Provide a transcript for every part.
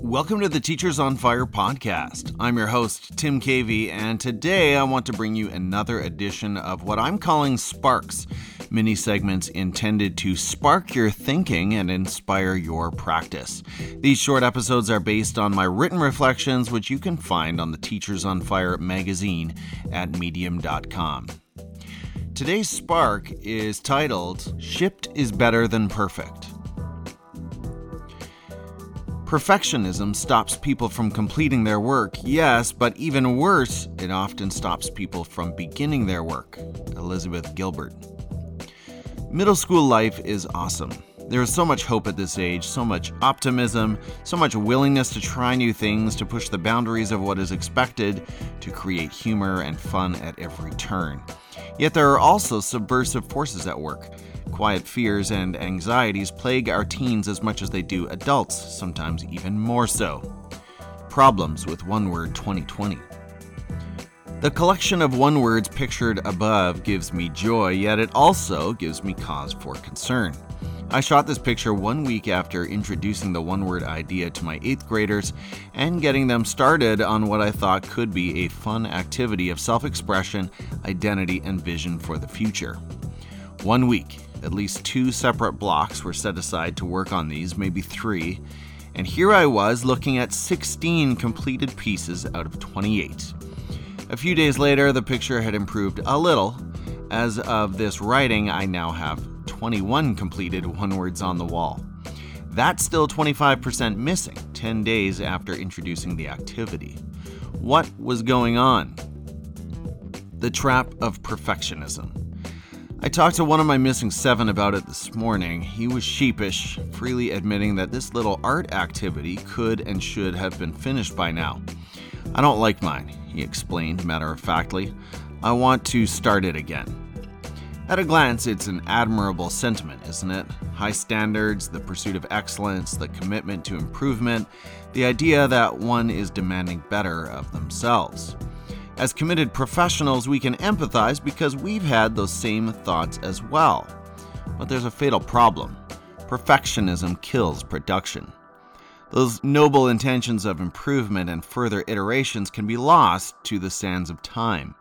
Welcome to the Teachers on Fire podcast. I'm your host, Tim Cavey, and today I want to bring you another edition of what I'm calling Sparks mini segments intended to spark your thinking and inspire your practice. These short episodes are based on my written reflections, which you can find on the Teachers on Fire magazine at medium.com. Today's spark is titled Shipped is Better Than Perfect. Perfectionism stops people from completing their work, yes, but even worse, it often stops people from beginning their work. Elizabeth Gilbert. Middle school life is awesome. There is so much hope at this age, so much optimism, so much willingness to try new things, to push the boundaries of what is expected, to create humor and fun at every turn. Yet there are also subversive forces at work. Quiet fears and anxieties plague our teens as much as they do adults, sometimes even more so. Problems with One Word 2020. The collection of one words pictured above gives me joy, yet it also gives me cause for concern. I shot this picture one week after introducing the one word idea to my eighth graders and getting them started on what I thought could be a fun activity of self expression, identity, and vision for the future. One week, at least two separate blocks were set aside to work on these, maybe three, and here I was looking at 16 completed pieces out of 28. A few days later, the picture had improved a little. As of this writing, I now have 21 completed one words on the wall. That's still 25% missing 10 days after introducing the activity. What was going on? The trap of perfectionism. I talked to one of my missing seven about it this morning. He was sheepish, freely admitting that this little art activity could and should have been finished by now. I don't like mine, he explained matter of factly. I want to start it again. At a glance, it's an admirable sentiment, isn't it? High standards, the pursuit of excellence, the commitment to improvement, the idea that one is demanding better of themselves. As committed professionals, we can empathize because we've had those same thoughts as well. But there's a fatal problem perfectionism kills production. Those noble intentions of improvement and further iterations can be lost to the sands of time.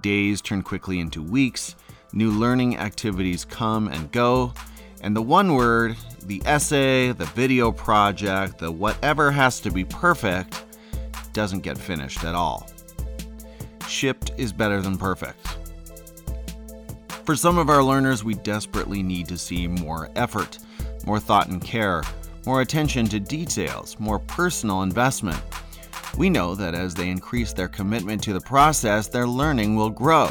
Days turn quickly into weeks, new learning activities come and go, and the one word, the essay, the video project, the whatever has to be perfect, doesn't get finished at all. Shipped is better than perfect. For some of our learners, we desperately need to see more effort, more thought and care, more attention to details, more personal investment. We know that as they increase their commitment to the process, their learning will grow.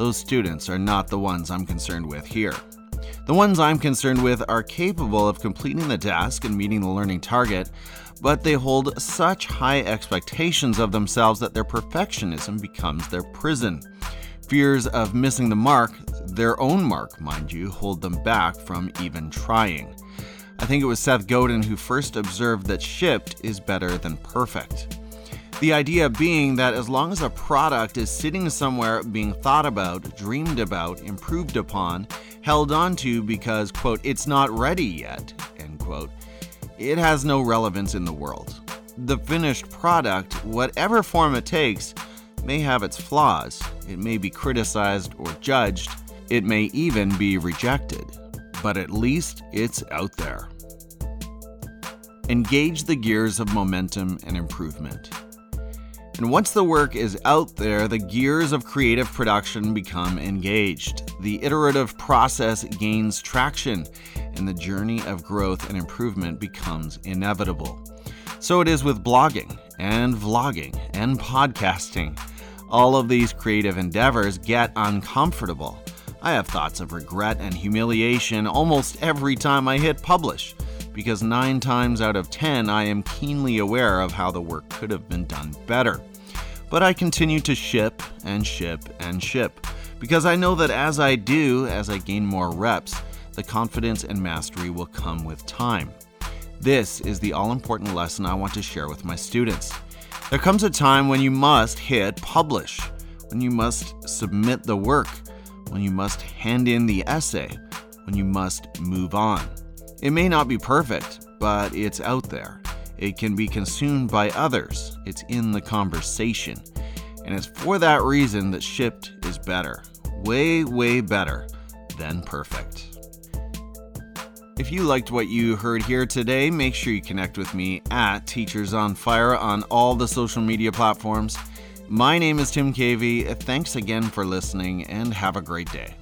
Those students are not the ones I'm concerned with here. The ones I'm concerned with are capable of completing the task and meeting the learning target, but they hold such high expectations of themselves that their perfectionism becomes their prison. Fears of missing the mark, their own mark, mind you, hold them back from even trying. I think it was Seth Godin who first observed that shipped is better than perfect. The idea being that as long as a product is sitting somewhere being thought about, dreamed about, improved upon, held onto because, quote, it's not ready yet, end quote, it has no relevance in the world. The finished product, whatever form it takes, may have its flaws. It may be criticized or judged. It may even be rejected but at least it's out there. Engage the gears of momentum and improvement. And once the work is out there, the gears of creative production become engaged. The iterative process gains traction, and the journey of growth and improvement becomes inevitable. So it is with blogging and vlogging and podcasting. All of these creative endeavors get uncomfortable I have thoughts of regret and humiliation almost every time I hit publish, because 9 times out of 10 I am keenly aware of how the work could have been done better. But I continue to ship and ship and ship, because I know that as I do, as I gain more reps, the confidence and mastery will come with time. This is the all important lesson I want to share with my students. There comes a time when you must hit publish, when you must submit the work when you must hand in the essay, when you must move on. It may not be perfect, but it's out there. It can be consumed by others, it's in the conversation. And it's for that reason that shipped is better. Way, way better than perfect. If you liked what you heard here today, make sure you connect with me at Teachers on Fire on all the social media platforms. My name is Tim Cavey. Thanks again for listening and have a great day.